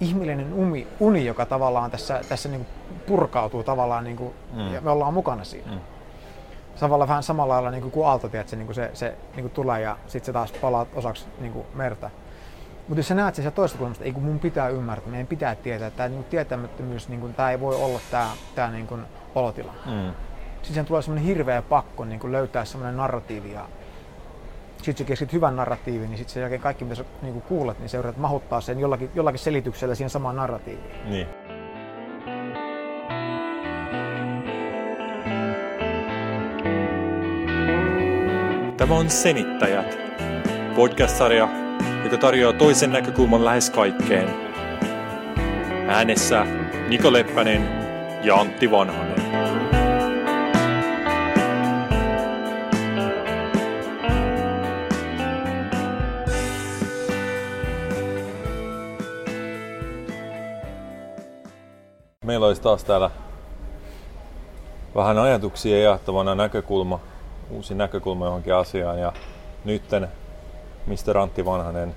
ihmeellinen uni, uni joka tavallaan tässä, tässä niin purkautuu tavallaan niin kuin, mm. ja me ollaan mukana siinä. Mm. Samalla vähän samalla lailla niin kuin aalto, että se, niin kuin se, se niin kuin tulee ja sitten se taas palaa osaksi niin kuin merta. Mutta jos sä näet sen toista kulmasta, ei kun mun pitää ymmärtää, meidän pitää tietää, että tämä niin tietämättömyys, niin kuin, tämä ei voi olla tämä, tämä niin kuin olotila. Mm. Sitten tulee semmoinen hirveä pakko niin kuin löytää semmoinen narratiivi ja sitten sä keksit hyvän narratiivin, niin sitten sen jälkeen kaikki, mitä sä niin kuulet, niin yrität mahuttaa sen jollakin, jollakin selityksellä siihen samaan narratiiviin. Niin. Tämä on Senittäjät, podcast-sarja, joka tarjoaa toisen näkökulman lähes kaikkeen. Äänessä Niko Leppänen ja Antti Vanhanen. Meillä olisi taas täällä vähän ajatuksia jaettavana näkökulma, uusi näkökulma johonkin asiaan. Ja nytten Mr. Antti Vanhanen,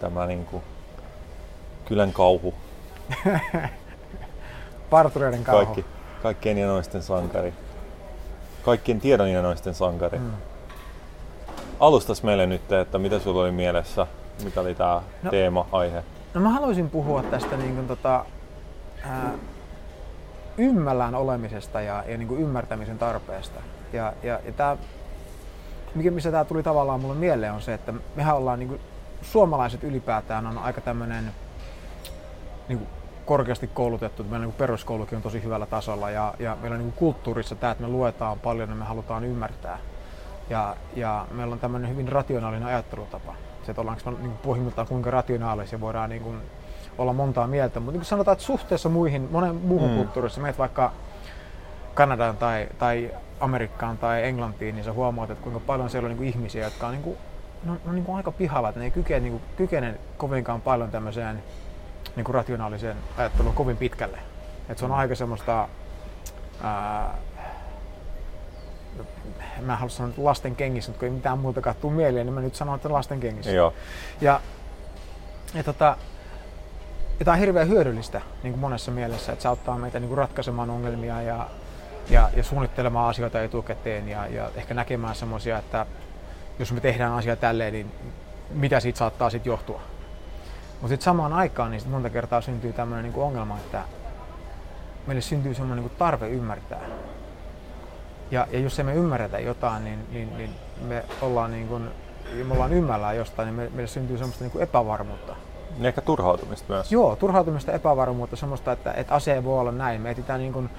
tämä niin kuin kylän kauhu. Partureiden kauhu. Kaikki, kaikkien janoisten sankari. Kaikkien tiedon janoisten sankari. Mm. Alustas meille nyt, että mitä sulla oli mielessä, mikä oli tämä no, teema, aihe? No mä haluaisin puhua tästä niin kuin, tota, ää, ymmällään olemisesta ja, ja niin kuin ymmärtämisen tarpeesta. Ja, ja, ja tää, mikä, missä tämä tuli tavallaan mulle mieleen on se, että mehän ollaan niin kuin, suomalaiset ylipäätään on aika tämmöinen niin korkeasti koulutettu, meillä niin peruskoulukin on tosi hyvällä tasolla ja, ja meillä on niin kulttuurissa tämä, että me luetaan paljon ja me halutaan ymmärtää. Ja, ja meillä on tämmöinen hyvin rationaalinen ajattelutapa. Se, että ollaanko niin pohjimmiltaan kuinka rationaalisia voidaan niin kuin, olla montaa mieltä, mutta niin sanotaan, että suhteessa muihin, monen muuhun mm. kulttuurissa, meet vaikka Kanadaan tai, tai Amerikkaan tai Englantiin, niin sä huomaat, että kuinka paljon siellä on niin kuin ihmisiä, jotka on, niin kuin, no, no niin kuin aika pihalla, että ne ei kykene, niin kuin, kykene kovinkaan paljon tämmöiseen niin kuin rationaaliseen ajatteluun kovin pitkälle. Että se on aika semmoista, ää, mä en halua sanoa lasten kengissä, mutta kun ei mitään muuta tuu mieleen, niin mä nyt sanon, että lasten kengissä. Joo. Ja, ja tota, ja tämä on hirveän hyödyllistä niin kuin monessa mielessä, että se auttaa meitä niin kuin ratkaisemaan ongelmia ja, ja, ja suunnittelemaan asioita etukäteen ja, ja ehkä näkemään semmoisia, että jos me tehdään asia tälleen, niin mitä siitä saattaa sitten johtua. Mutta sitten samaan aikaan niin sit monta kertaa syntyy tämmöinen niin ongelma, että meille syntyy semmoinen niin tarve ymmärtää. Ja, ja jos emme ymmärretä jotain, niin, niin, niin me ollaan niin kuin, me ollaan ymmällään jostain, niin me, meille syntyy semmoista niin kuin epävarmuutta. Niin ehkä turhautumista myös. Joo, turhautumista, epävarmuutta, semmoista, että, että ase voi olla näin. Me etsitään niin kuin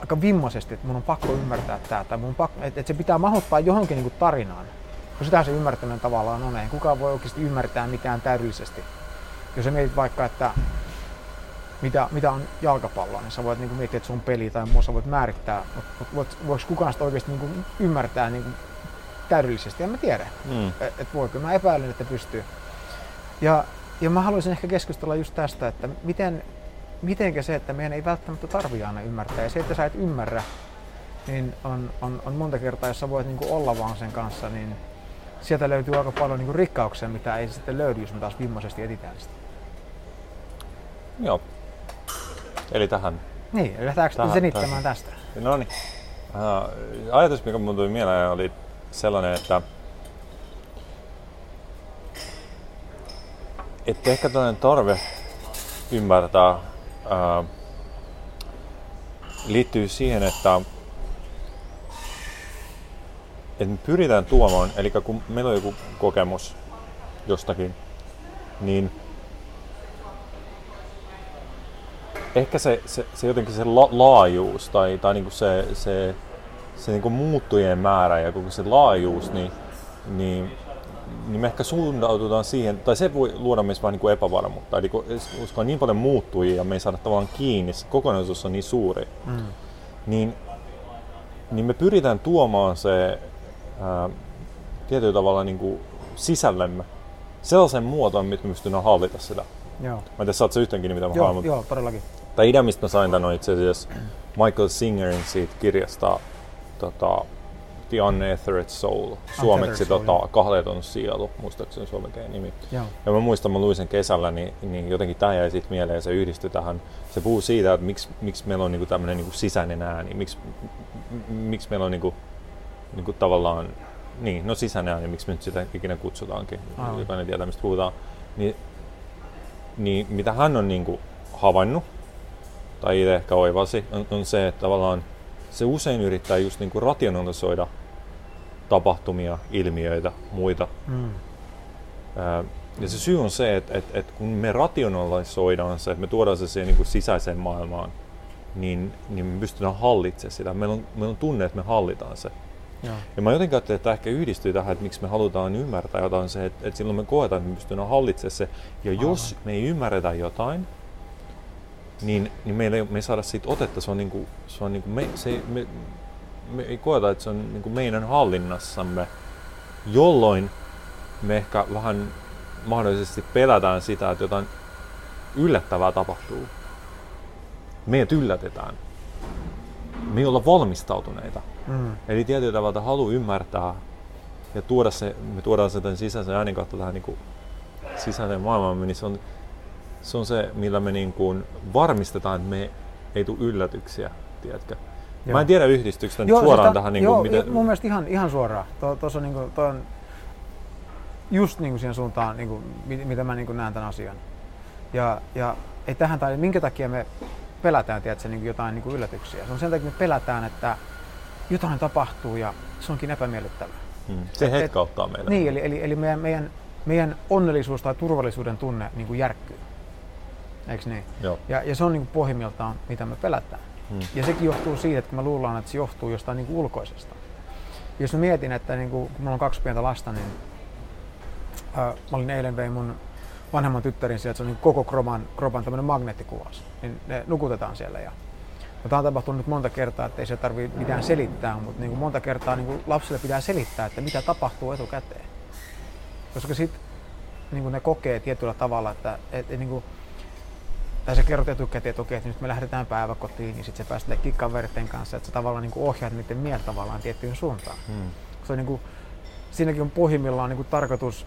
aika vimmaisesti, että mun on pakko ymmärtää tämä, tai mun pakko, että, että se pitää mahottaa johonkin niin kuin tarinaan. Kun sitä se ymmärtäminen tavallaan on, ei kukaan voi oikeasti ymmärtää mitään täydellisesti. Jos sä mietit vaikka, että mitä, mitä on jalkapalloa, niin sä voit niin kuin miettiä, että se on peli tai muu, sä voit määrittää, mutta voiko kukaan sitä oikeasti niin kuin ymmärtää niin kuin täydellisesti, en mä tiedä. Mm. Et, et voiko, mä epäilen, että pystyy. Ja, ja mä haluaisin ehkä keskustella just tästä, että miten, mitenkä se, että meidän ei välttämättä tarvitse aina ymmärtää. Ja se, että sä et ymmärrä, niin on, on, on monta kertaa, jos sä voit niin olla vaan sen kanssa, niin sieltä löytyy aika paljon niin rikkauksia, mitä ei sitten löydy, jos me taas vimmaisesti etitään sitä. Joo. Eli tähän. Niin, lähdetäänkö senittämään tästä? No niin. Ajatus, mikä mun tuli mieleen, oli sellainen, että että ehkä tällainen tarve ymmärtää ää, liittyy siihen, että, että me pyritään tuomaan, eli kun meillä on joku kokemus jostakin, niin ehkä se, se, se jotenkin se la, laajuus tai, tai niinku se, se, se niinku muuttujien määrä ja koko se laajuus, niin, niin niin me ehkä suuntaututaan siihen, tai se voi luoda meissä vähän niin kuin epävarmuutta. Eli koska on niin paljon muuttujia ja me ei saada tavallaan kiinni, se kokonaisuus on niin suuri, mm. niin, niin me pyritään tuomaan se ää, tietyllä tavalla niin kuin sisällemme sellaisen muotoon, miten me pystytään hallita sitä. Joo. Mä en tiedä, saat yhtään kiinni, mitä mä joo, mutta... Joo, todellakin. Tai idea, mistä mä sain tämän, on itse asiassa Michael Singerin siitä kirjasta tota, The Unethered Soul, suomeksi Soul, tota, kahleton sielu, muistaakseni suomen nimi. Joo. Ja mä muistan, mä luin sen kesällä, niin, niin jotenkin tämä jäi siitä mieleen ja se yhdistyi tähän. Se puhuu siitä, että miksi, miksi meillä on niinku tämmöinen niinku sisäinen ääni, miksi, miksi meillä on niinku, niinku tavallaan, niin, no sisäinen ääni, miksi me nyt sitä ikinä kutsutaankin, Aivan. jokainen tietää mistä puhutaan. Niin, niin mitä hän on niinku havainnut, tai itse ehkä oivasi, on, on se, että tavallaan se usein yrittää just niinku rationalisoida tapahtumia, ilmiöitä, muita Mm. Ää, Ja se syy on se, että, että, että kun me rationalisoidaan se, että me tuodaan se siihen niin kuin sisäiseen maailmaan, niin, niin me pystytään hallitsemaan sitä. Meillä on, meillä on tunne, että me hallitaan se. Joo. Ja mä jotenkin ajattelin, että tämä ehkä yhdistyy tähän, että miksi me halutaan ymmärtää jotain, se, että, että silloin me koetaan, että me pystytään hallitsemaan se. Ja jos me ei ymmärretä jotain, niin, niin meillä ei, me ei saada siitä otetta. Se on, niin kuin, se on niin kuin me, se, me, me ei koeta, että se on niin kuin meidän hallinnassamme, jolloin me ehkä vähän mahdollisesti pelätään sitä, että jotain yllättävää tapahtuu. Meidät yllätetään. Me ei olla valmistautuneita. Mm. Eli tietyllä tavalla halu ymmärtää ja tuoda se, me tuodaan se tämän sisäisen äänen kautta tähän niin kuin sisäiseen maailmaan, niin se on, se on se, millä me niin kuin varmistetaan, että me ei tule yllätyksiä, tiedätkö? Joo. Mä en tiedä yhdistyykö tämä Joo, suoraan sitä- tähän, niin joo, kuin, miten, mun mielestä ihan, ihan suoraan. Tuo, tuossa on, niinku, toi on just niinku siihen suuntaan, niinku, mi- mitä mä niinku näen tämän asian. Ja, ja ei tähän tai minkä takia me pelätään tiedätkö, niinku jotain niinku yllätyksiä. Se on sen takia, että me pelätään, että jotain tapahtuu ja se onkin epämiellyttävää. mm, se et- hetkauttaa meitä. Niin, eli, eli, eli meidän, meidän, meidän onnellisuus tai turvallisuuden tunne niin kuin järkkyy. Eikö niin? Joo. Ja, ja se on niin kuin pohjimmiltaan, mitä me pelätään. Mm. Ja sekin johtuu siitä, että me luullaan, että se johtuu jostain niin kuin ulkoisesta. Jos mä mietin, että niin kuin, kun mulla on kaksi pientä lasta, niin ää, mä olin eilen vein mun vanhemman tyttärin sieltä, se on niin koko kropan, kropan tämmöinen magneettikuvaus. Niin ne nukutetaan siellä. Ja, ja tämä on tapahtunut nyt monta kertaa, että ei se tarvitse mitään selittää, mutta niin kuin monta kertaa niin kuin lapsille pitää selittää, että mitä tapahtuu etukäteen. Koska sitten niin kuin ne kokee tietyllä tavalla, että et, et, niin kuin, tai sä kerrot etukäteen, että okei, että nyt me lähdetään päiväkotiin, niin sitten sä pääset leikkiin kaveritten kanssa, että sä tavallaan niin ohjaat niiden mieltä tavallaan tiettyyn suuntaan. Mm. Se on niin kuin, siinäkin on pohjimmillaan niin kuin tarkoitus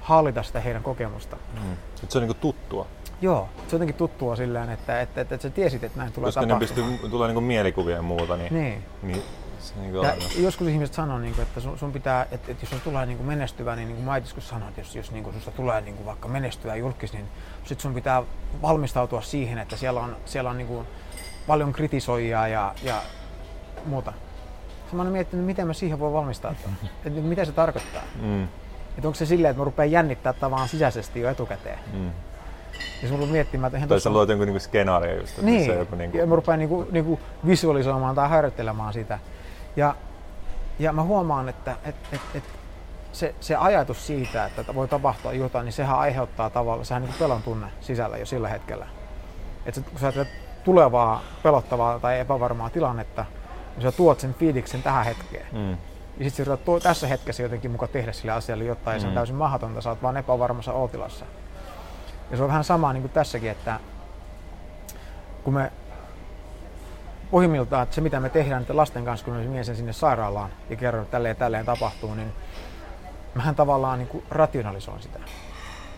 hallita sitä heidän kokemusta. Mm. Et se on niin kuin tuttua, Joo, se on jotenkin tuttua sillä että, että, että, että sä tiesit, että näin tulee koska ne tapahtumaan. pystyy, tulee niin kuin mielikuvia ja muuta, niin, Niin. niin se niin Ja aina. joskus ihmiset sanoo, niin kuin, että sun, sun pitää, että, että jos sun tulee niin kuin menestyvä, niin, niin kuin mä joskus sanoin, että jos, jos niin kuin susta tulee niin kuin vaikka menestyvä julkis, niin sit sun pitää valmistautua siihen, että siellä on, siellä on niin kuin paljon kritisoijaa ja, ja muuta. Sitten mä oon miettinyt, miten mä siihen voi valmistautua. että mitä se tarkoittaa. Mm. Että onko se silleen, että mä rupean jännittää tavallaan sisäisesti jo etukäteen. Mm. Ja sun miettimään, että Tai sä luot jonkun niinku skenaario just, että niin, se on joku niinku, ja mä rupean niinku, niinku visualisoimaan tai harjoittelemaan sitä. Ja, ja mä huomaan, että et, et, et se, se ajatus siitä, että voi tapahtua jotain, niin sehän aiheuttaa tavallaan, sehän niin pelon tunne sisällä jo sillä hetkellä. Että kun sä tulevaa pelottavaa tai epävarmaa tilannetta, niin sä tuot sen fiiliksen tähän hetkeen. mm. Ja sitten sä tuo, tässä hetkessä jotenkin muka tehdä sille asialle jotain, ja se on Mm. täysin mahdotonta, sä oot vaan epävarmassa oltilassa. Ja se on vähän sama niin kuin tässäkin, että kun me pohjimmiltaan, että se mitä me tehdään niiden lasten kanssa, kun vien sen sinne sairaalaan ja kerron, että tälleen tälleen tapahtuu, niin mähän tavallaan niin kuin rationalisoin sitä.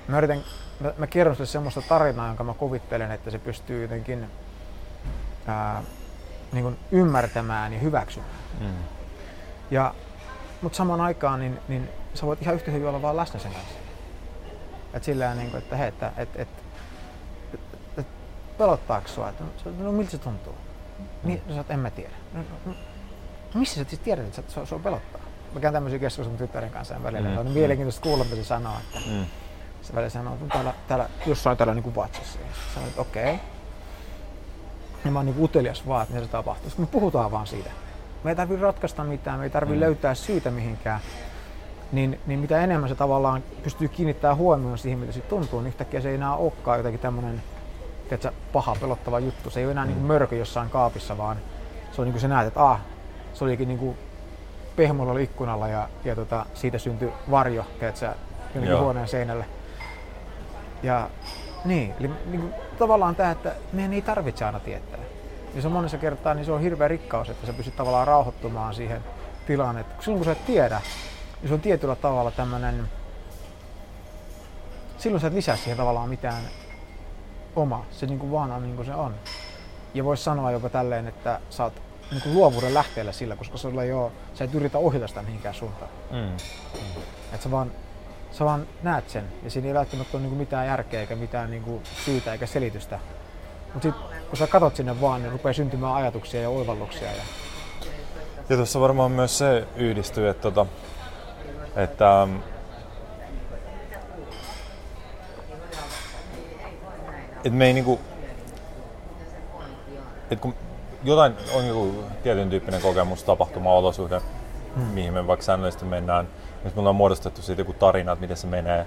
Mä, yritän, mä, mä kerron sille semmoista tarinaa, jonka mä kuvittelen, että se pystyy jotenkin ää, niin kuin ymmärtämään ja hyväksymään. Mm. Ja, mutta samaan aikaan niin, niin sä voit ihan yhtä hyvin olla vaan läsnä sen kanssa. Et sillä niin kuin, että hei, että et, et, et, et, pelottaako sua? Että, no, no miltä se tuntuu? Niin, no, sä oot, en mä tiedä. No, no, no, missä sä siis tiedät, että sua, sua pelottaa? Mä käyn tämmöisiä keskusteluja mun tyttären kanssa ja välillä. Mm. On mielenkiintoista kuulla, mitä se sanoo. Että Mm. se välillä sanoo, että täällä, täällä jossain täällä niin vatsassa. Ja sanoin, että okei. Ja mä oon niin utelias vaan, että mitä se tapahtuu. Sitten me puhutaan vaan siitä. Me ei tarvi ratkaista mitään, me ei tarvi Mm. löytää syytä mihinkään. Niin, niin mitä enemmän se tavallaan pystyy kiinnittämään huomioon siihen, mitä siitä tuntuu, niin yhtäkkiä se ei enää olekaan jotenkin tämmöinen tiedätkö, paha, pelottava juttu. Se ei ole enää mm. niin mörkö jossain kaapissa, vaan se on niin kuin sä näet, että ah, se olikin niin kuin pehmolla oli ikkunalla ja, ja tota, siitä syntyi varjo, tiedätkö, jonnekin Joo. huoneen seinälle. Ja niin, eli niin kuin, tavallaan tämä, että meidän ei tarvitse aina tietää. Ja se on monessa kertaa, niin se on hirveä rikkaus, että sä pystyt tavallaan rauhoittumaan siihen tilanne. Silloin kun sä et tiedä, niin se on tietyllä tavalla tämmönen, silloin sä et lisää siihen tavallaan mitään oma. Se niin kuin vaan on niin kuin se on. Ja voisi sanoa jopa tälleen, että sä oot niin kuin luovuuden lähteellä sillä, koska sulla ei ole, sä et yritä ohjata sitä mihinkään suuntaan. Mm. Mm. Et sä vaan, sä vaan näet sen ja siinä ei välttämättä ole niin kuin mitään järkeä eikä mitään niin kuin syytä eikä selitystä. Mutta sitten kun sä katot sinne vaan, niin rupeaa syntymään ajatuksia ja oivalluksia. Ja, ja tuossa varmaan myös se yhdistyy, että, tota, että että me ei niinku, että kun jotain on joku tietyn tyyppinen kokemus, tapahtuma, olosuhde, hmm. mihin me vaikka säännöllisesti mennään, jos me ollaan muodostettu siitä joku tarina, että miten se menee,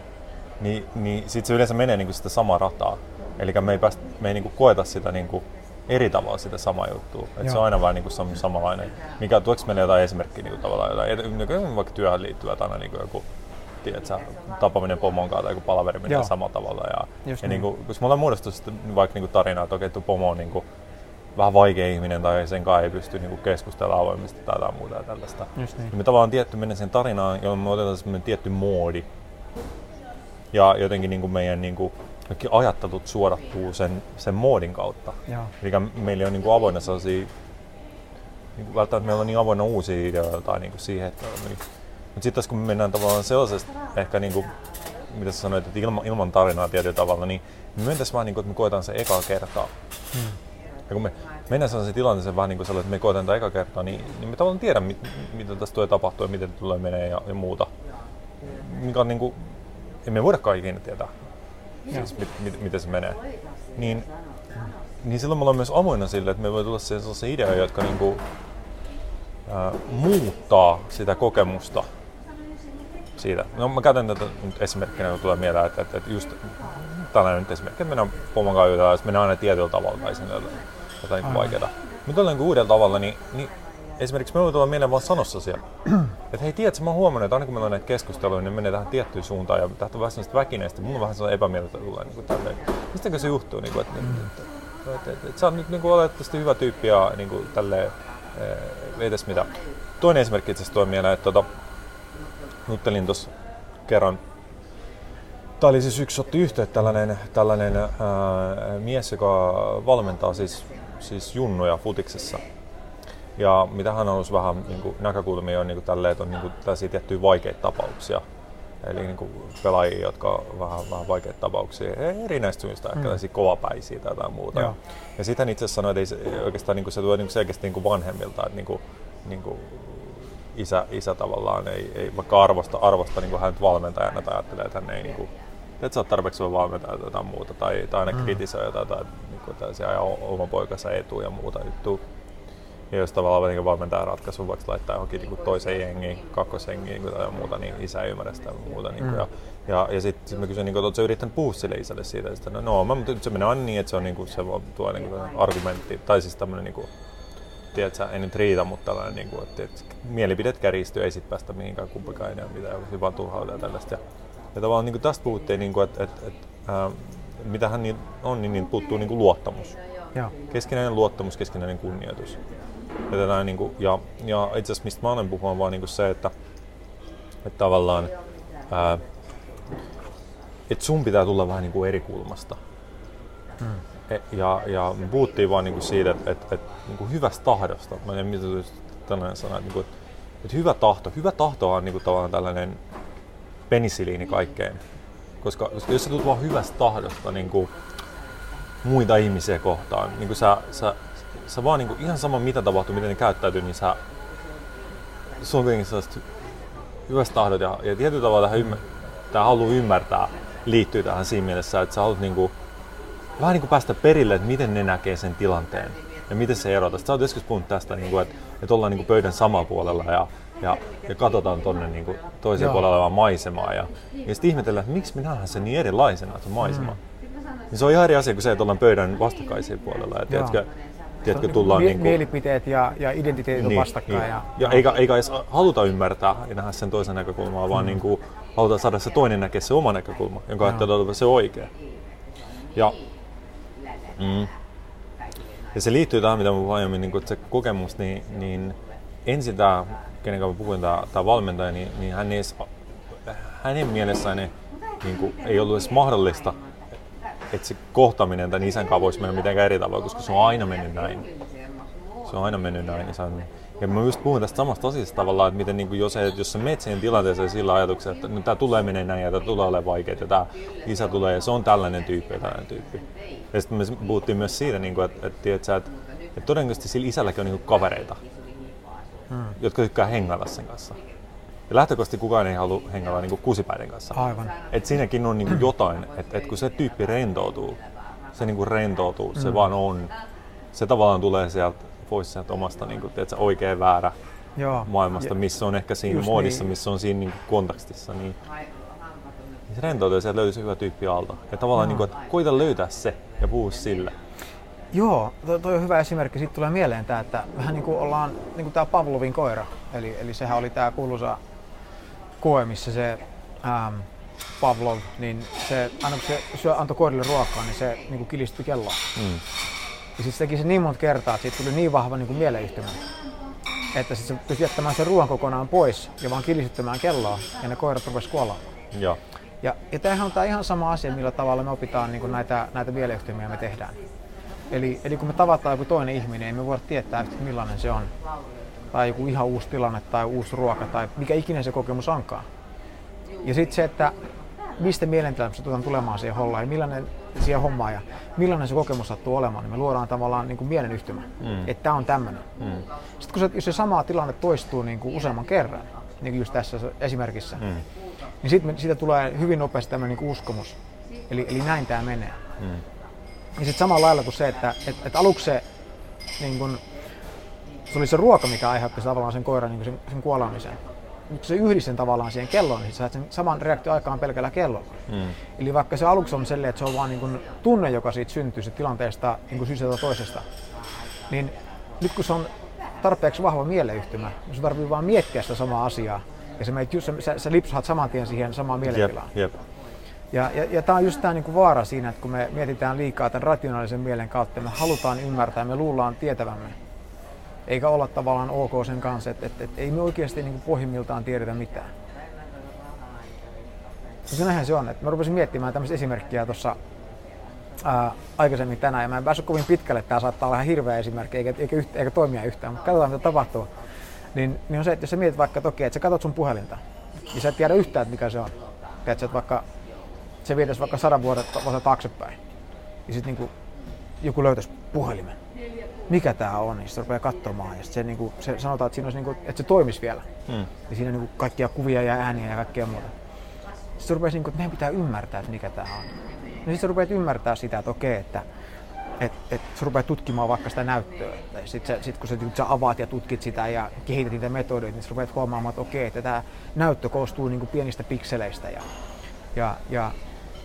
niin, niin sitten se yleensä menee niinku sitä samaa rataa. Eli me ei, päästä, me ei niinku koeta sitä niinku eri tavalla sitä samaa juttua. Et se on aina vain niinku samanlainen. Mikä, tuoksi meille jotain esimerkkiä niinku tavallaan jotain, niinku vaikka työhön liittyvät aina niinku joku tiedätkö, tapaaminen pomon kanssa tai palaveri menee samalla tavalla. Ja, ja niin. niinku, koska me ollaan muodostunut vaikka niinku tarinaa, että okei, okay, pomo on niinku, vähän vaikea ihminen tai sen kanssa ei pysty niinku keskustella avoimesti tai jotain muuta ja tällaista. Just niin. Ja me tavallaan tietty mennä sen tarinaan, jolloin me otetaan semmoinen tietty moodi. Ja jotenkin niinku meidän niinku, kaikki ajattelut suodattuu sen, sen moodin kautta. Eli meillä on niinku avoinna sellaisia, niinku välttämättä meillä on niin avoinna uusia ideoita tai niinku siihen, että niin mutta sitten kun me mennään tavallaan sellaisesta, ehkä niin kuin, mitä sä sanoit, että ilman, ilman tarinaa tietyllä tavalla, niin me mentäisiin vaan niin kuin, että me koetaan se ekaa kertaa. Hmm. Ja kun me mennään sellaiseen tilanteeseen vähän niin kuin sellainen, että me koetaan tätä eka kertaa, niin, niin me tavallaan tiedämme, mit, mitä tässä tulee tapahtua ja miten tulee menee ja, ja muuta. Mikä on niin kuin, emme voida ikinä tietää, siis, mit, mit, miten se menee. Niin, niin silloin me ollaan myös avoinna sille, että me voi tulla sellaisia ideoita, jotka niin kuin, ää, muuttaa sitä kokemusta siitä. No mä käytän tätä nyt esimerkkinä, kun tulee mieleen, että, että, että just tällainen nyt esimerkki, että mennään pomon kanssa että mennään aina tietyllä tavalla tai sinne jotain niin vaikeaa. Mutta tällä niin uudella tavalla, niin, niin esimerkiksi me voi tulla mieleen vaan sanossa siellä. että hei, tiedätkö, mä oon huomannut, että aina kun meillä on näitä keskusteluja, niin menee tähän tiettyyn suuntaan ja tähän on vähän sellaista väkineistä. Mulla on vähän sellainen epämieltä tulee niin kuin tälleen. Mistäkö se johtuu? Niin kuin, että, mm. että, että, että, että, että, sä oot nyt niin kuin, oletettavasti hyvä tyyppi ja niin kuin, tälleen, ei tässä mitä. Toinen esimerkki itse asiassa tuo mieleen, että tota, juttelin tuossa kerran Tämä oli siis yksi otti yhteyttä tällainen, tällainen ää, mies, joka valmentaa siis, siis junnuja futiksessa. Ja mitä hän on ollut vähän niin kuin, näkökulmia on niin kuin, tälleen, että on niin kuin, tällaisia tiettyjä vaikeita tapauksia. Eli niin kuin, pelaajia, jotka on vähän, vähän vaikeita tapauksia, erinäistä syistä, ehkä mm. tällaisia kovapäisiä tai jotain muuta. Joo. Ja sitten hän itse sanoi, että ei se, oikeastaan niin kuin, se tulee niin kuin selkeästi niin kuin vanhemmilta, että niin kuin, niin kuin, isä, isä tavallaan ei, ei vaikka arvosta, arvosta niin kuin hän valmentajana tai ajattelee, että hän ei niin kuin, että sä oot tarpeeksi hyvä valmentaja tai jotain muuta, tai, tai aina mm. kritisoi jotain, tai niin kuin, tällaisia ajaa oma poikansa etuja ja muuta juttua. Ja jos tavallaan niin valmentaja ratkaisu vaikka laittaa johonkin niin toiseen jengiin, kakkosjengiin niin tai muuta, niin isä ei ymmärrä sitä muuta. Niin kuin, mm. ja, ja, ja sitten sit mä kysyin, niin kuin, että yrittänyt puhua sille isälle siitä. Ja sitten, no, no mä, mutta se menee aina niin, että se on niin kuin, se tuo niin kuin, argumentti, tai siis tämmöinen niin kuin, tiedätkö, ei nyt riitä, mutta tällainen, niin kuin, että, että mielipidet kärjistyy, ei sitten päästä mihinkään kumpikaan enää mitään, vaan turhauta ja tällaista. Ja, ja tavallaan niin kuin tästä puhuttiin, niin kuin, että, että, että ää, mitähän niin on, niin, niin puuttuu niin kuin luottamus. Ja. Keskinäinen luottamus, keskinäinen kunnioitus. Ja, tätä, niin kuin, ja, ja itse asiassa mistä mä olen puhua on vaan niin kuin se, että, että tavallaan ää, että sun pitää tulla vähän niin kuin eri kulmasta. Hmm. E, ja, ja puhuttiin vaan niin kuin siitä, että, että, että niin kuin hyvästä tahdosta. Mä en tiedä, mitä tänään sanoa, että, että, että hyvä tahto. Hyvä tahto on niin kuin tavallaan tällainen penisiliini kaikkeen. Koska, koska jos sä tulet vaan hyvästä tahdosta niin kuin muita ihmisiä kohtaan, niin sä, sä, sä vaan niin kuin, ihan sama mitä tapahtuu, miten ne käyttäytyy, niin sä, se on kuitenkin sellaista hyvästä tahdot ja, ja tietyllä tavalla tähän, ymmär, tähän halu ymmärtää liittyy tähän siinä mielessä, että sä haluat niin kuin, vähän niin kuin päästä perille, että miten ne näkee sen tilanteen ja miten se eroaa. Sä oot joskus puhunut tästä, niin kuin, että, että ollaan niin kuin pöydän samalla puolella ja ja, ja katsotaan tuonne niin toiseen puolelle olevaa maisemaa. Ja, ja sitten ihmetellään, että miksi me nähdään se niin erilaisena, se maisema. Mm. Niin se on ihan eri asia kuin se, että ollaan pöydän vastakkaisen puolella. Ja, tiedätkö, tiedätkö, tullaan Mie- niin kuin, Mielipiteet ja, ja identiteetit niin, on vastakkain. Niin. Ja, ja eikä, eikä edes haluta ymmärtää ja nähdä sen toisen näkökulmaa, vaan mm. niin kuin, halutaan saada se toinen näkeä se oma näkökulma, jonka ajattelee olevan se oikea. Ja, mm, ja se liittyy tähän, mitä mä aiemmin, niin se kokemus, niin, niin ensin tämä, kenen kanssa puhuin, tämä, tämä valmentaja, niin, niin hän ei edes, hänen mielessään ne, niin kuin, ei ollut edes mahdollista, että se kohtaaminen tämän isän kanssa voisi mennä mitenkään eri tavalla, koska se on aina mennyt näin. Se on aina mennyt näin. Ja, on, ja mä just puhun tästä samasta asiasta tavallaan, että miten niin kuin jos, jos sä menet siihen tilanteeseen sillä ajatuksella, että no, tämä tulee menee näin ja tämä tulee olemaan vaikeaa ja tämä isä tulee ja se on tällainen tyyppi ja tällainen tyyppi. Ja sitten me puhuttiin myös siitä, niin kuin, että, että, että, että, että todennäköisesti sillä isälläkin on niin kuin kavereita, hmm. jotka tykkää hengata sen kanssa. Ja lähtökohtaisesti kukaan ei halua hengata niin kusipäiden kanssa. Aivan. Et siinäkin on niin kuin jotain, että et kun se tyyppi rentoutuu, se niin kuin rentoutuu, se mm. vaan on. Se tavallaan tulee sieltä pois sieltä omasta niin kuin, tiedätkö, oikea väärä Joo. maailmasta, missä on ehkä siinä Just muodissa, niin. missä on siinä niin kuin kontekstissa. Niin, niin se rentoutuu ja sieltä löytyy hyvä tyyppi alta. Ja tavallaan, no. niin kuin, että koita löytää se ja puhu sille. Joo, toi, toi on hyvä esimerkki. Sitten tulee mieleen tämä, että vähän niin kuin ollaan niin kuin tämä Pavlovin koira. Eli, eli sehän oli tämä kuuluisa koe, missä se ähm, Pavlov, niin se, aina kun se syö, antoi koirille ruokaa, niin se niin kuin kilistyi kelloa. Mm. Ja se teki se niin monta kertaa, että siitä tuli niin vahva niin kuin mieleyhtymä, että sitten se pystyi jättämään sen ruoan kokonaan pois ja vaan kilisyttämään kelloa ja ne koirat rupesivat kuolemaan. Joo. Ja, ja tämähän on tämä ihan sama asia, millä tavalla me opitaan niin kuin näitä, näitä mieleyhtymiä me tehdään. Eli, eli kun me tavataan joku toinen ihminen, niin me voida tietää että millainen se on. Tai joku ihan uusi tilanne tai uusi ruoka tai mikä ikinä se kokemus onkaan. Ja sitten se, että mistä mielentilasta tuotaan tulemaan siihen hollaan ja millainen siihen hommaan ja millainen se kokemus sattuu olemaan, niin me luodaan tavallaan niin kuin mielen yhtymä, mm. että tämä on tämmöinen. Mm. Sitten kun se, jos se sama tilanne toistuu niin kuin useamman kerran, niin kuin just tässä esimerkissä, mm. niin sitten siitä tulee hyvin nopeasti tämmöinen niin uskomus. Eli, eli näin tämä menee. Mm. Ja sitten samalla lailla kuin se, että et, et aluksi se, niin kun, se oli se ruoka, mikä aiheutti tavallaan sen koiran niin sen, sen kuolemisen. Mutta se yhdisti sen tavallaan siihen kelloon, niin sä saat sen saman reaktio aikaan pelkällä kellolla. Mm. Eli vaikka se aluksi on sellainen, että se on vaan niin kun tunne, joka siitä syntyy, se tilanteesta niin syystä tai toisesta, niin nyt kun se on tarpeeksi vahva mieleyhtymä, niin sun tarvii vaan miettiä sitä samaa asiaa, ja se meitä, sä, sä, sä lipsahat saman tien siihen samaan mielentilaan. Jep, jep. Ja, ja, ja tämä on just tämä niinku vaara siinä, että kun me mietitään liikaa tämän rationaalisen mielen kautta, me halutaan ymmärtää, me luullaan tietävämme. Eikä olla tavallaan ok sen kanssa, että, että, että ei me oikeasti niinku pohjimmiltaan tiedetä mitään. Koska näinhän se on. Että mä rupesin miettimään tämmöistä esimerkkiä tuossa aikaisemmin tänään, ja mä en päässyt kovin pitkälle, tämä saattaa olla ihan hirveä esimerkki, eikä, eikä, yhtä, eikä toimia yhtään, mutta katsotaan mitä tapahtuu. Niin, niin on se, että jos sä mietit vaikka toki, että sä katsot sun puhelinta, niin sä et tiedä yhtään, että mikä se on. Tiedätkö, että vaikka se vietäisi vaikka sadan vuoden taaksepäin. Ja sitten niinku joku löytäisi puhelimen. Mikä tämä on? Niin sitten rupeaa katsomaan. Ja se, niinku, se sanotaan, että, siinä olisi, niinku, että se toimisi vielä. Hmm. Ja siinä niinku kaikkia kuvia ja ääniä ja kaikkea muuta. Sitten se rupeaa, niinku, että meidän pitää ymmärtää, että mikä tämä on. No sitten sä rupeat ymmärtää sitä, että okei, että et, et sä rupeat tutkimaan vaikka sitä näyttöä. Sitten sit kun sä, sä avaat ja tutkit sitä ja kehität niitä metodeita, niin sä rupeat huomaamaan, että okei, että tämä näyttö koostuu niinku pienistä pikseleistä ja, ja, ja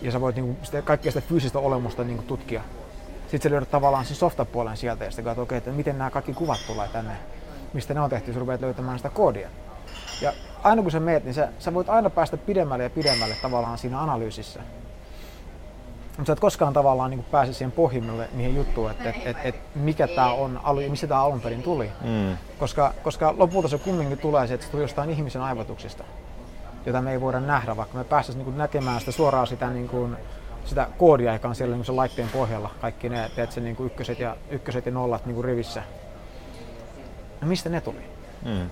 ja sä voit niinku sitä, kaikkea sitä fyysistä olemusta niinku tutkia. Sitten sä löydät tavallaan sen softapuolen sieltä ja sitten katsot, okay, että miten nämä kaikki kuvat tulee tänne, mistä ne on tehty, sä rupeat löytämään sitä koodia. Ja aina kun sä meet, niin sä, sä voit aina päästä pidemmälle ja pidemmälle tavallaan siinä analyysissä. Mutta sä et koskaan tavallaan niin pääse siihen pohjimmille niihin juttuun, että et, et, et mikä tämä on missä tämä alun perin tuli. Mm. Koska, koska lopulta se kumminkin tulee se, että se tuli jostain ihmisen aivotuksista jota me ei voida nähdä, vaikka me päästäisiin niin näkemään sitä suoraan sitä, niin kuin, sitä koodia, joka on siellä niin sen laitteen pohjalla. Kaikki ne teet sen, niin kuin ykköset, ja, ykköset ja nollat niin kuin rivissä. No mistä ne tuli? Mm.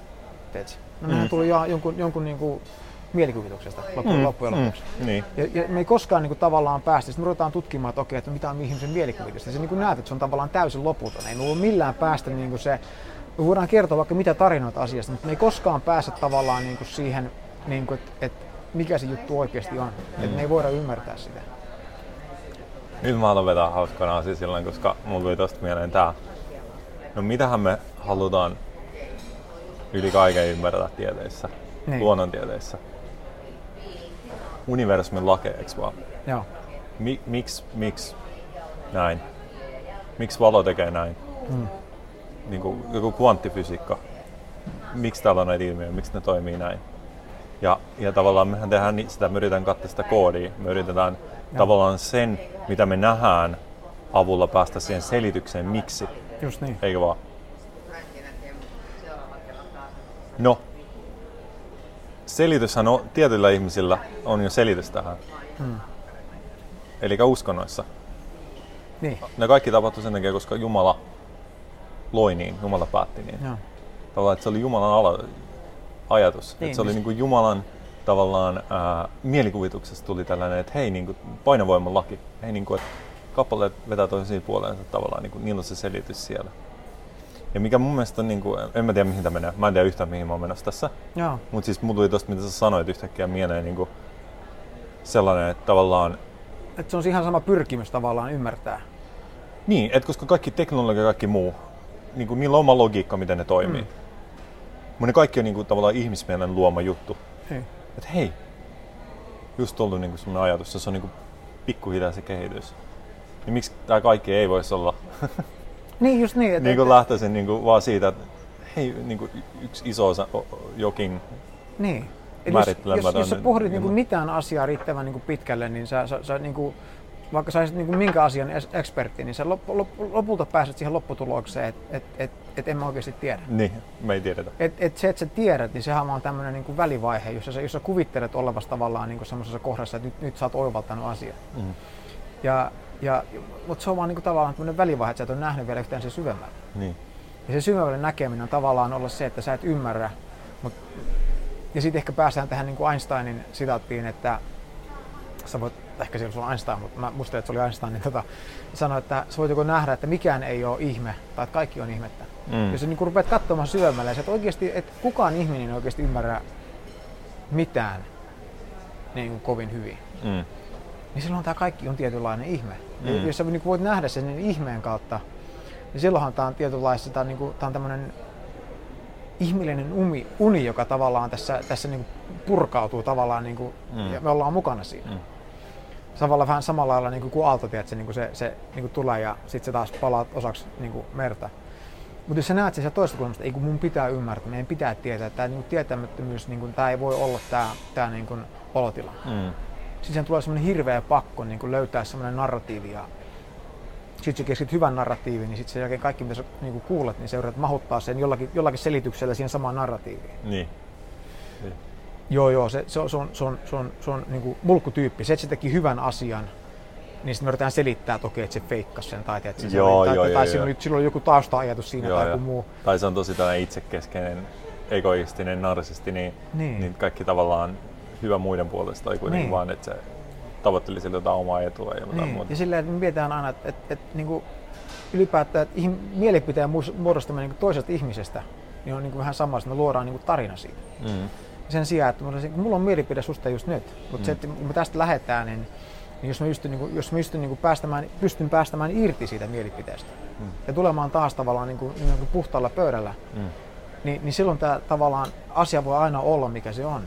Teet? No mm. ne tuli jo, jonkun, jonkun niin kuin mielikuvituksesta loppujen, mm. loppujen mm. lopuksi. Mm. Niin. Ja, ja, me ei koskaan niin kuin, tavallaan päästä, sitten me ruvetaan tutkimaan, että okei, että mitä on ihmisen mielikuvitus. Ja se niin kuin näet, että se on tavallaan täysin loputon. Ei me voi millään päästä niin kuin se, me voidaan kertoa vaikka mitä tarinoita asiasta, mutta me ei koskaan pääse tavallaan niin kuin siihen niin kuin, että, että mikä se juttu oikeasti on. Mm. Että me ei voida ymmärtää sitä. Nyt mä haluan vetää hauskana asia silloin, koska mulla tuli tosta mieleen tää. No mitähän me halutaan yli kaiken ymmärtää tieteissä, niin. luonnontieteissä? Universumin lakeeksi vaan? Joo. Mi- miksi, miksi näin? Miksi valo tekee näin? Mm. Niin kuin joku kvanttifysiikka. Miksi täällä on näitä ilmiöitä? Miksi ne toimii näin? Ja, ja tavallaan mehän tehdään sitä, me yritetään katsoa sitä koodia, me yritetään tavallaan sen, mitä me nähdään avulla päästä siihen selitykseen, miksi. Just niin. Eikö vaan? No, selityshän on, tietyillä ihmisillä on jo selitys tähän. Hmm. Eli uskonnoissa. Niin. Ne kaikki tapahtui sen takia, koska Jumala loi niin, Jumala päätti niin. Joo. Tavallaan, että se oli Jumalan ala, ajatus. Niin, että se oli niin. niin kuin Jumalan tavallaan ää, mielikuvituksesta tuli tällainen, että hei, niin kuin painovoiman laki. Hei, niin kuin, että kappaleet vetää toisiin puoleensa tavallaan, niin kuin, niillä on se selitys siellä. Ja mikä mun mielestä on, niin kuin, en mä tiedä mihin tämä menee, mä en tiedä yhtään mihin mä oon menossa tässä. Joo. Mutta siis mulla tuli tosta, mitä sä sanoit yhtäkkiä mieleen niin kuin sellainen, että tavallaan Et se on ihan sama pyrkimys tavallaan ymmärtää. Niin, että koska kaikki teknologia ja kaikki muu, niin kuin, niillä on oma logiikka, miten ne toimii. Mm. Mutta ne kaikki on niin kuin, tavallaan ihmismielen luoma juttu. Niin. Että hei, just ollut niin kuin sellainen ajatus, että se on niin kuin, pikkuhiljaa se kehitys. Niin miksi tämä kaikki ei voisi olla Niin just niin. Et, niin kuin lähtöisin niin kuin, vaan siitä, että hei, niin kuin, yksi iso osa, jokin niin. Et jos, jos, jos sä pohdit niin mitään asiaa riittävän niin pitkälle, niin sä, sä, sä niin kuin, vaikka sä olisit niin minkä asian ekspertti, niin sä lop, lop, lopulta pääset siihen lopputulokseen, että et, et, et en mä oikeasti tiedä. Niin, me ei tiedetä. Et, et se, että sä tiedät, niin sehän on tämmöinen niin välivaihe, jossa sä, jos sä kuvittelet olevas tavallaan niin semmoisessa kohdassa, että nyt, nyt sä oot oivaltanut asian. Mm. Ja, ja, mutta se on vaan niin kuin tavallaan tämmöinen välivaihe, että sä et ole nähnyt vielä yhtään sen syvemmälle. Niin. Ja se syvemmälle näkeminen on tavallaan olla se, että sä et ymmärrä. Mut, ja sitten ehkä päästään tähän niin kuin Einsteinin sitaattiin, että sä voit, ehkä se on Einstein, mutta mä muistelin, että se oli Einstein, niin tota, sanoi, että sä voit joko nähdä, että mikään ei ole ihme, tai että kaikki on ihmettä. Mm. Jos sä niin rupeat katsomaan syvemmälle, että oikeasti, että kukaan ihminen ei oikeasti ymmärrä mitään niin kuin kovin hyvin, Mm. niin silloin tämä kaikki on tietynlainen ihme. Mm. Jos sä niin voit nähdä sen niin ihmeen kautta, niin silloinhan tämä on tietynlaista, tämä on, niin kuin, tää on tämmöinen ihmeellinen uni, uni, joka tavallaan tässä, tässä niin kuin purkautuu tavallaan, niin kuin, mm. ja me ollaan mukana siinä. Mm. Samalla vähän samalla lailla niin kuin, aalto, tiedät, se, niin kuin se, se niin kuin tulee ja sitten se taas palaa osaksi niin kuin merta. Mutta jos sä näet sen sieltä toista kulmasta, ei kun mun pitää ymmärtää, meidän pitää tietää, että tämä niin tietämättömyys, niin kuin, tämä ei voi olla tämä, tämä niin kuin, olotila. Mm. Sitten tulee semmoinen hirveä pakko niin kuin löytää semmoinen narratiivi ja sitten sä keksit hyvän narratiivin, niin sitten sen jälkeen kaikki mitä sä niin kuin kuulet, niin sä yrität mahuttaa sen jollakin, jollakin selityksellä siihen samaan narratiiviin. Niin. Joo, joo, se, se on, se on, se on, se on, se on niin kuin mulkkutyyppi. Se, että se teki hyvän asian, niin sitten me yritetään selittää toki, että se feikkasi sen tai, että se Joo, oli, joo, tai, joo, tai joo. sillä, oli, sillä oli joku tausta-ajatus siinä Joo, tai joku muu. Tai se on tosi tällainen itsekeskeinen, egoistinen, narsisti, niin, Niin. niin kaikki tavallaan hyvä muiden puolesta oli kuitenkin Niin. vaan, että se tavoitteli sillä jotain omaa etua ja jotain Niin. muuta. Ja silleen, että me mietitään aina, että, että, että niin kuin ylipäätään että ihm- mielipiteen muodostaminen niin toisesta ihmisestä niin on niin kuin vähän sama, että me luodaan niin kuin tarina siitä. Mm. Sen sijaan, että mulla mulla on mielipide susta just nyt, mutta Mm. se, että kun me tästä lähdetään, niin, niin jos mä pystyn, niin kuin, jos mä pystyn, niin kuin päästämään, pystyn päästämään irti siitä mielipiteestä Mm. ja tulemaan taas tavallaan niin kuin, niin kuin puhtaalla pöydällä, Mm. niin, niin silloin tämä tavallaan asia voi aina olla mikä se on.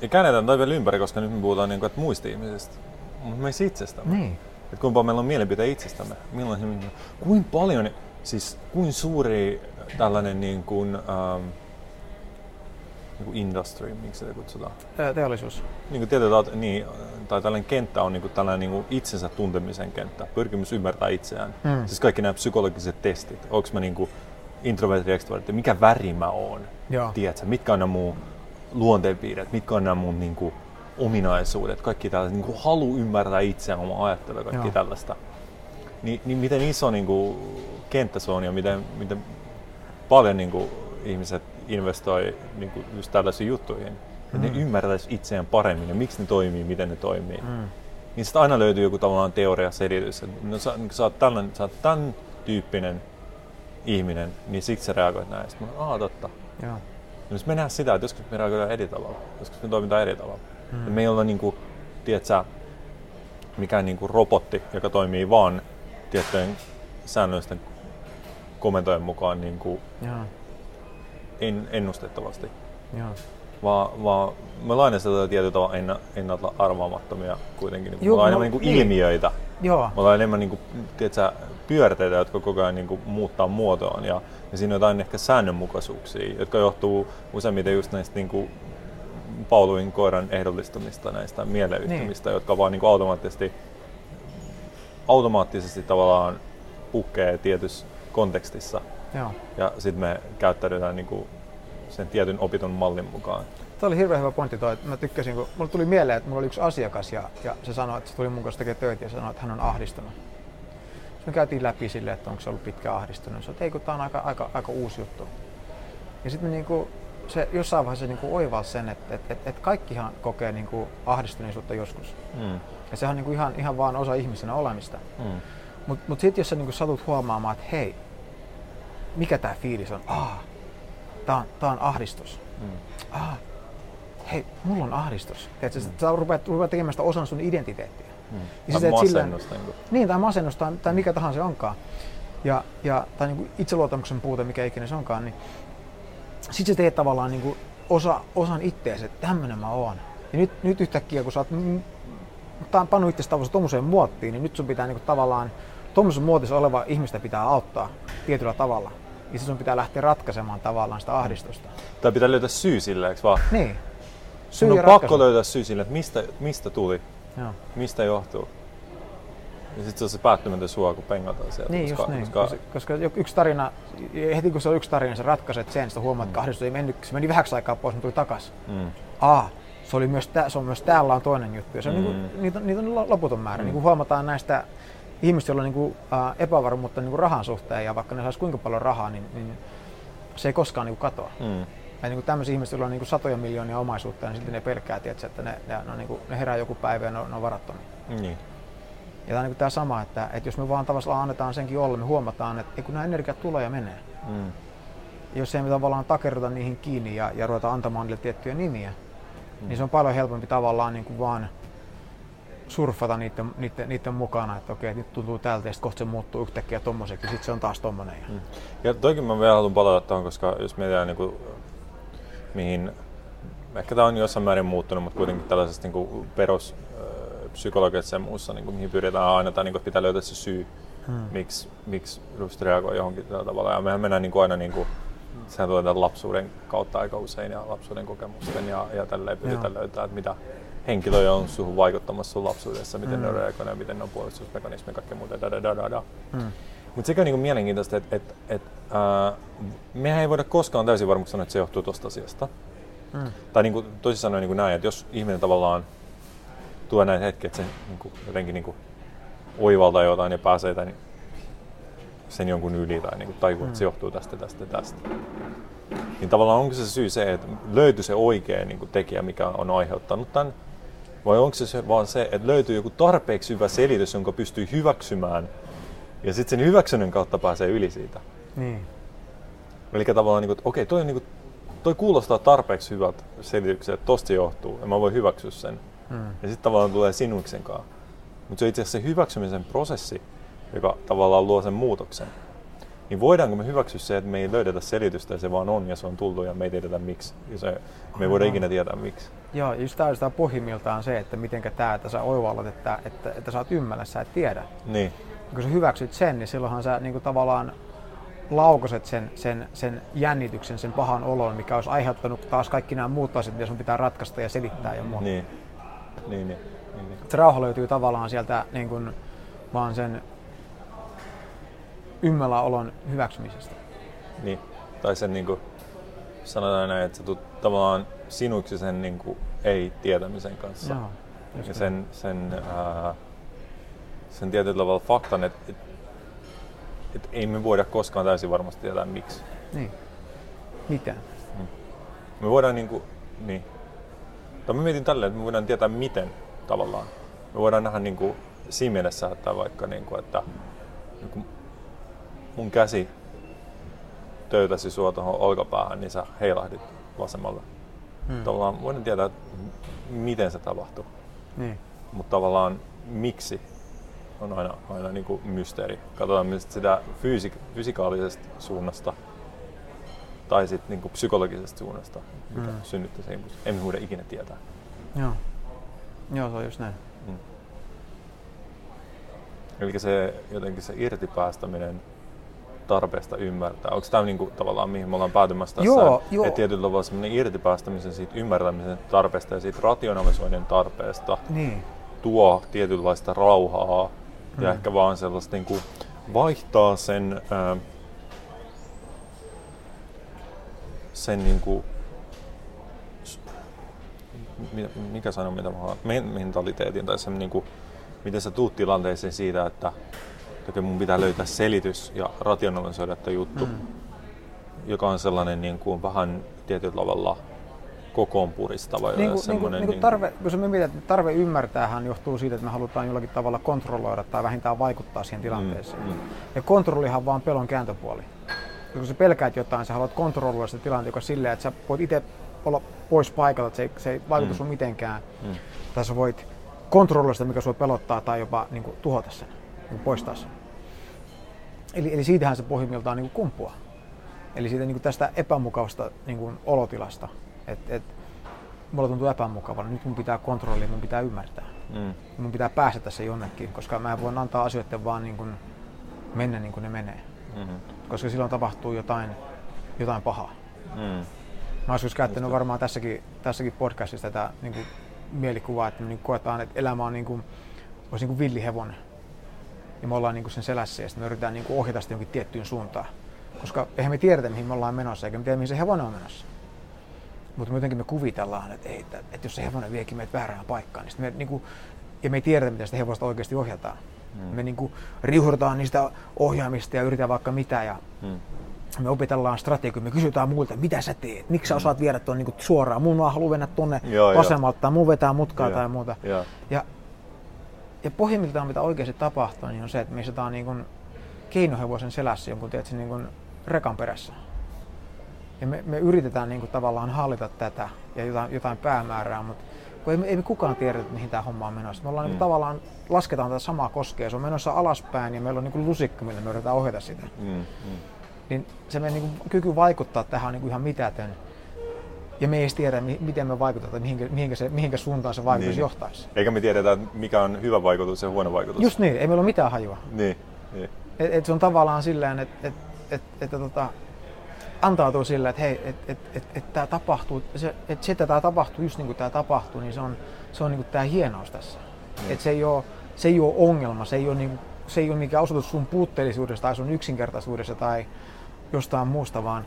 Ja käännetään toi vielä ympäri, koska nyt me puhutaan niin kuin, että muista ihmisistä, mutta meistä itsestämme. Niin. Että kuinka meillä on mielipiteitä itsestämme. Milloin, se- kuinka paljon, siis kuinka suuri tällainen niin kuin, ähm, niin kuin industry, miksi sitä kutsutaan? Ö, Teollisuus. Niin kuin tietyllä, niin, tai tällainen kenttä on niin kuin tällainen niin kuin itsensä tuntemisen kenttä, pyrkimys ymmärtää itseään. Mm. Siis kaikki nämä psykologiset testit, onko mä niin kuin introvertti, extrovertti, mikä väri mä oon, Joo. tiedätkö, mitkä on nämä mun luonteenpiirteet, mitkä on nämä mun niin kuin, ominaisuudet, kaikki tällaiset, niin kuin halu ymmärtää itseään, oma ajattelu ja kaikki Joo. tällaista. Ni, niin miten iso niin kuin, kenttä se on ja miten, miten paljon niin kuin, ihmiset investoi niin kuin, just tällaisiin juttuihin. Että Mm. ne ymmärtäisi itseään paremmin ja miksi ne toimii, miten ne toimii. Mm. Niin sitten aina löytyy joku tavallaan teoria, selitys. että No, sä, niin sä, oot tällainen, sä oot tämän tyyppinen ihminen, niin siksi sä reagoit näin. Sitten mä, aa totta. Joo. No, jos me nähdään sitä, että joskus me reagoidaan eri tavalla, joskus me toimitaan eri tavalla. Mm. Me ei olla niinku, tiedätkö, mikään niinku robotti, joka toimii vaan tiettyjen säännöllisten komentojen mukaan niinku Joo. En, ennustettavasti. Joo. Vaan, vaan me lainestetaan tietyllä tavalla enna, ennalta arvaamattomia kuitenkin. Niin Joo, me ollaan no, enemmän niinku niin. ilmiöitä. Joo. Me ollaan enemmän niinku, tiedätkö, pyörteitä, jotka koko ajan niinku muuttaa muotoaan. Ja, ja siinä on jotain ehkä säännönmukaisuuksia, jotka johtuu useimmiten just näistä niinku, Pauluin koiran ehdollistumista, näistä mieleyhtymistä, niin. jotka vaan niinku automaattisesti, automaattisesti tavallaan pukkee tietyssä kontekstissa. Joo. Ja sitten me käyttäydytään niinku sen tietyn opitun mallin mukaan. Tämä oli hirveän hyvä pointti toi, että mä tykkäsin, kun mulle tuli mieleen, että mulla oli yksi asiakas ja, ja se sanoi, että se tuli mun kanssa tekemään töitä ja sanoi, että hän on ahdistunut. Sitten me käytiin läpi sille, että onko se ollut pitkä ahdistunut. Se että ei kun tää on aika, aika, aika uusi juttu. Ja sitten niinku, se jossain vaiheessa niinku oivalsi sen, että et, et, et kaikkihan kokee niinku ahdistuneisuutta joskus. Mm. Ja sehän on niinku ihan, ihan vaan osa ihmisenä olemista. Mm. Mutta mut sitten jos sä niinku satut huomaamaan, että hei, mikä tämä fiilis on? Ah, tää on, tää on ahdistus. Mm. Ah, hei, mulla on ahdistus. Tiedätkö, mm. Sä rupeat, rupeat tekemään sitä osan sun identiteettiä. Mm. Ja Tai sä teet silleen- masennus, niin kuin. Niin, tai masennus tai, tai mikä tahansa se onkaan. Ja, ja, tai niin itseluottamuksen puute, mikä ikinä se onkaan, niin sit sä teet tavallaan niin kuin osa, osan ittees, että tämmönen mä oon. Ja nyt, nyt yhtäkkiä, kun sä oot mm, pannut itsestä tavallaan tommoseen muottiin, niin nyt sun pitää niin kuin tavallaan tuommoisessa muotissa oleva ihmistä pitää auttaa tietyllä tavalla. Sit sun pitää lähteä ratkaisemaan tavallaan sitä ahdistusta. Tai pitää löytää syy sille, eikö vaan? Niin. Sun on ja pakko ratkaisu. löytää syy sille, että mistä, mistä tuli, Joo. mistä johtuu. Ja sitten se on se päättymätön sua, kun pengataan sieltä. Niin, koska, just niin. Koska, Koska, yksi tarina, heti kun se on yksi tarina, sä ratkaiset sen, sitten huomaat, että ahdistus ei mennyt, se meni vähäksi aikaa pois, mutta tuli takas. mm, Aa, se, oli myös se on myös täällä on toinen juttu. Ja se on Mm. mm. niinku, niitä, niitä on lo- loputon määrä. Mm. Niin kuin huomataan näistä ihmistä, joilla on niinku, äh, epävarmuutta niinku rahan suhteen, ja vaikka ne saisi kuinka paljon rahaa, niin, niin se ei koskaan niinku katoa. mm, Ja niinku tämmöisiä ihmisiä, joilla on niinku satoja miljoonia omaisuutta, niin sitten ne pelkää, tiedätkö, että ne, ne, ne, on niinku, ne herää joku päivä ja ne ne on varattomia. niin. Ja tämä on niinku tämä sama, että, että jos me vaan tavallaan annetaan senkin olla, me huomataan, että kun nämä energiat tulee ja menee. Mm, jos ei me tavallaan takerruta niihin kiinni ja, ja ruveta antamaan niille tiettyjä nimiä, mm. niin se on paljon helpompi tavallaan niin kuin vaan surfata niiden, niiden, niiden mukana, että okei, nyt tuntuu tältä ja sitten kohta se muuttuu yhtäkkiä tommoseksi, sitten se on taas tommonen. Ja, Mm. Ja toikin mä vielä haluan palata tuohon, koska jos mietitään niin kuin, mihin, ehkä tämä on jossain määrin muuttunut, mutta kuitenkin tällaisessa niin kuin perus ö, psykologiassa ja muussa, niin kuin, mihin pyritään aina, tai niin kuin, pitää löytää se syy, Hmm. miksi, miksi just reagoi johonkin tällä tavalla. Ja mehän mennään niin kuin aina, niin kuin, sehän tulee lapsuuden kautta aika usein ja lapsuuden kokemusten ja, ja tälleen pyritään löytää, että mitä henkilöjä on suhun vaikuttamassa sun lapsuudessa, miten ne Mm. reagoi ja miten ne on puolustusmekanismi ja kaikkea muuta. Da, da, da, da, da. Hmm. Mutta sekä on niinku mielenkiintoista, että et, et, ää, mehän ei voida koskaan täysin varmaksi sanoa, että se johtuu tuosta asiasta. Hmm. Tai niinku, toisin sanoen niinku näin, että jos ihminen tavallaan tuo näitä hetkiä, että se niinku, jotenkin niinku, oivaltaa jotain ja pääsee tai, sen jonkun yli tai niinku, tajuu, että se Mm. johtuu tästä, tästä, tästä. Niin tavallaan onko se syy se, että löytyy se oikea niinku, tekijä, mikä on aiheuttanut tämän, vai onko se, vaan se, että löytyy joku tarpeeksi hyvä selitys, jonka pystyy hyväksymään ja sitten sen hyväksynnän kautta pääsee yli siitä. Niin. Eli tavallaan, niin kuin, että okei, toi, on, niin kuin, toi kuulostaa tarpeeksi hyvät selitykset, että tosta johtuu, ja mä voin hyväksyä sen. Hmm. Ja sitten tavallaan tulee sinuksen kanssa. Mutta se on itse asiassa se hyväksymisen prosessi, joka tavallaan luo sen muutoksen. Niin voidaanko me hyväksyä se, että me ei löydetä selitystä ja se vaan on ja se on tullut ja me ei tiedetä miksi. Ja se, me ei voida ikinä tietää miksi. Joo, just tämä on pohjimmiltaan se, että miten tämä, että sä oivallat, että, että, että sä oot ymmällä, sä et tiedä. Niin, kun sä hyväksyt sen, niin silloinhan sä niin kuin tavallaan laukoset sen, sen, sen jännityksen, sen pahan olon, mikä olisi aiheuttanut taas kaikki nämä muut asiat, mitä sun pitää ratkaista ja selittää ja muuta. niin, niin, niin, niin, niin. Se rauha löytyy tavallaan sieltä niin kuin, vaan sen ymmällä olon hyväksymisestä. Niin, tai sen niinku, sanotaan näin, että sä tulet tavallaan sinuiksi sen niinku, ei-tietämisen kanssa. Joo, ja sen, sen, ää, sen tietyllä tavalla faktan, että et, et ei me voida koskaan täysin varmasti tietää miksi. Niin. Miten? Me voidaan niinku, niin. Tai mä mietin tälleen, että me voidaan tietää miten tavallaan. Me voidaan nähdä niinku siinä mielessä, että vaikka niinku, että niinku mun käsi töytäsi sua tuohon olkapäähän, niin sä heilahdit vasemmalle. Hmm. Tavallaan voidaan tietää, miten se tapahtuu, Niin. mutta tavallaan miksi on aina, aina niinku mysteeri. Katsotaan myös sitä fyysik- fysikaalisesta suunnasta tai sitten niinku psykologisesta suunnasta, mikä Mm. synnyttää sen impulssin. Emme voida ikinä tietää. Joo. Joo, se on just näin. Mm. Eli se jotenkin se irtipäästäminen tarpeesta ymmärtää. Onko tämä niinku tavallaan mihin me ollaan päätymässä tässä? Joo, joo. Että tietyllä tavalla semmoinen irtipäästämisen siitä ymmärtämisen tarpeesta ja siitä rationalisoinnin tarpeesta Niin. tuo tietynlaista rauhaa ja Mm. ehkä vaan sellaista niinku vaihtaa sen ää, sen niin kuin, mikä sana, mitä mä haluan, mentaliteetin tai sen niin kuin, miten sä tuut tilanteeseen siitä, että että mun pitää löytää selitys ja rationalisoida tämä juttu, mm. joka on sellainen niin kuin vähän tietyllä tavalla kokoon puristava. Niin kuin, niin kuin, niin kuin tarve, kun se mietit, että tarve ymmärtäähän johtuu siitä, että me halutaan jollakin tavalla kontrolloida tai vähintään vaikuttaa siihen tilanteeseen. Mm, mm. Ja kontrollihan on vaan pelon kääntöpuoli. Ja kun sä pelkäät jotain, sä haluat kontrolloida sitä tilannetta, joka silleen, että sä voit itse olla pois paikalta, että se ei, se ei vaikuta mm. sun mitenkään. Mm. Tai sä voit kontrolloida sitä, mikä sua pelottaa tai jopa niin kuin, tuhota sen niin poistaa sen. Eli, eli siitähän se pohjimmiltaan niin kumpua. Eli siitä niin tästä epämukavasta niin kuin olotilasta, että et, mulla tuntuu epämukavalla, nyt mun pitää kontrollia, mun pitää ymmärtää. Mm. Mun pitää päästä tässä jonnekin, koska mä voin antaa asioiden vaan niin kuin mennä niin kuin ne menee. Mm-hmm. Koska silloin tapahtuu jotain, jotain pahaa. Mm. Mä olisin käyttänyt varmaan tässäkin, tässäkin podcastissa tätä niin kuin mielikuvaa, että me niin koetaan, että elämä on niin kuin, olisi niin kuin villihevonen ja me ollaan niin kuin sen selässä ja sitten me yritetään niin kuin ohjata sitä jonkin tiettyyn suuntaan. Koska eihän me tiedetä, mihin me ollaan menossa, eikä me tiedä, mihin se hevonen on menossa. Mutta me jotenkin me kuvitellaan, että, ei, että, että jos se hevonen viekin meitä väärään paikkaan, niin me, niin kuin, ja me ei tiedetä, mitä sitä hevosta oikeasti ohjataan. Hmm. Me niin kuin, riuhdutaan niistä ohjaamista ja yritetään vaikka mitä. Ja hmm. Me opitellaan strategia, me kysytään muilta, mitä sä teet, miksi sä osaat viedä tuon niin suoraan, mun haluaa mennä tuonne vasemmalta, tai mun vetää mutkaa joo. tai muuta. Joo. Ja ja pohjimmiltaan mitä oikeasti tapahtuu, niin on se, että me istutaan niin kuin keinohevosen selässä jonkun tietysti, niin kuin rekan perässä. Ja me, me yritetään niin kuin tavallaan hallita tätä ja jotain, jotain päämäärää, mutta kun ei, ei me kukaan tiedä, mihin tämä homma on menossa. Me ollaan mm. niin kuin, tavallaan, lasketaan tätä samaa koskea, se on menossa alaspäin ja meillä on niin kuin lusikka, millä me yritetään ohjata sitä. Mm. Mm. Niin se meidän niin kuin, kyky vaikuttaa tähän on niin kuin ihan mitätön ja me ei edes tiedä, miten me vaikutetaan, mihinkä, mihinkä, se, mihinkä suuntaan se vaikutus niin. johtaisi. Eikä me tiedetä, mikä on hyvä vaikutus ja huono vaikutus. Just niin, ei meillä ole mitään hajua. Niin, niin. Et, et se on tavallaan silleen, että et, et, et, et, tota, antautuu sillä, että hei, että et, et, et tämä tapahtuu, se, että se, että tämä tapahtuu just niin kuin tämä tapahtuu, niin se on, se on niin kuin tämä hienous tässä. Mm. Että se ei ole, se ei ole ongelma, se ei ole, niin kuin, se ei ole mikään osoitus sun puutteellisuudesta tai sun yksinkertaisuudesta tai jostain muusta, vaan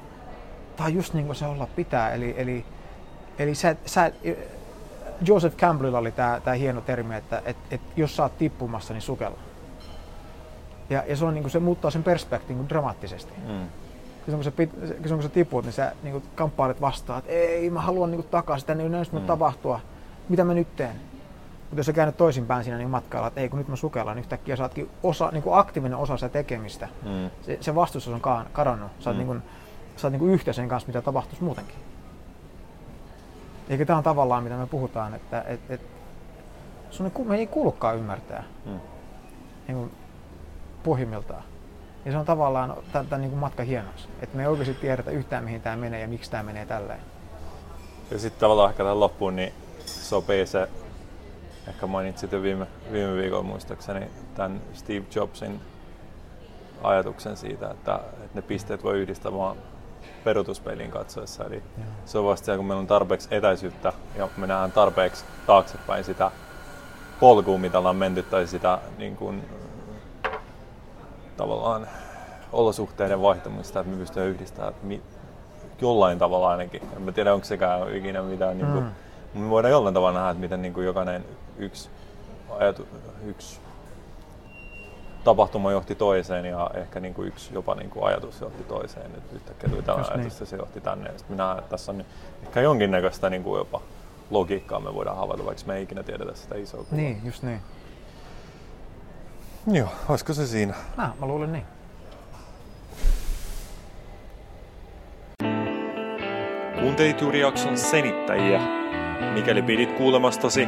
tämä on just niin kuin se olla pitää. Eli, eli, eli sä, sä, Joseph Campbellilla oli tämä, tämä hieno termi, että et, et jos sä oot tippumassa, niin sukella. Ja, ja se, on, niin kuin, se muuttaa sen perspektiivin niin dramaattisesti. Mm. Kun sä, kun sä tiput, niin sä niin kuin, kamppailet vastaan, että ei, mä haluan niin kuin, takaisin, tänne ei näistä mm. tapahtua. Mitä mä nyt teen? Mutta jos sä käännyt toisinpäin siinä niin matkalla, että ei kun nyt mä sukellaan, niin yhtäkkiä saatkin osa, niin kuin aktiivinen osa sitä tekemistä. Mm. Se, se vastustus on kadonnut. Sä oot mm. niin kuin, sä oot niin yhtä sen kanssa, mitä tapahtuisi muutenkin. Eikä tämä on tavallaan, mitä me puhutaan, että et, et, sun ei, me ei kuulukaan ymmärtää hmm. niin kuin pohjimmiltaan. Ja se on tavallaan tämän niin matka hienous. Että me ei oikeasti tiedetä yhtään, mihin tämä menee ja miksi tämä menee tälleen. Ja sitten tavallaan ehkä tähän loppuun niin sopii se, ehkä mainitsit jo viime, viime viikolla muistaakseni, tämän Steve Jobsin ajatuksen siitä, että, että ne pisteet voi yhdistää vaan peruutuspeiliin katsoessa. Eli Joo. se on vasta kun meillä on tarpeeksi etäisyyttä ja me nähdään tarpeeksi taaksepäin sitä polkua, mitä ollaan menty, tai sitä niin kuin, tavallaan olosuhteiden vaihtamista, että me pystymme yhdistämään mi- jollain tavalla ainakin. En mä tiedä, onko sekään ikinä mitään. Niin kuin, mm. Me voidaan jollain tavalla nähdä, että miten niin kuin jokainen yksi, ajatu, yksi tapahtuma johti toiseen ja ehkä niin kuin yksi jopa niin kuin ajatus johti toiseen. Nyt yhtäkkiä tuli tämä ajatus niin. ja se johti tänne. Sitten minä näen, että tässä on ehkä jonkinnäköistä niin kuin jopa logiikkaa me voidaan havaita, vaikka me ei ikinä tiedetä sitä isoa kuvaa. Niin, just niin. Joo, olisiko se siinä? Mä, mä luulen niin. Kuuntelit juuri jakson senittäjiä. Mikäli pidit kuulemastasi,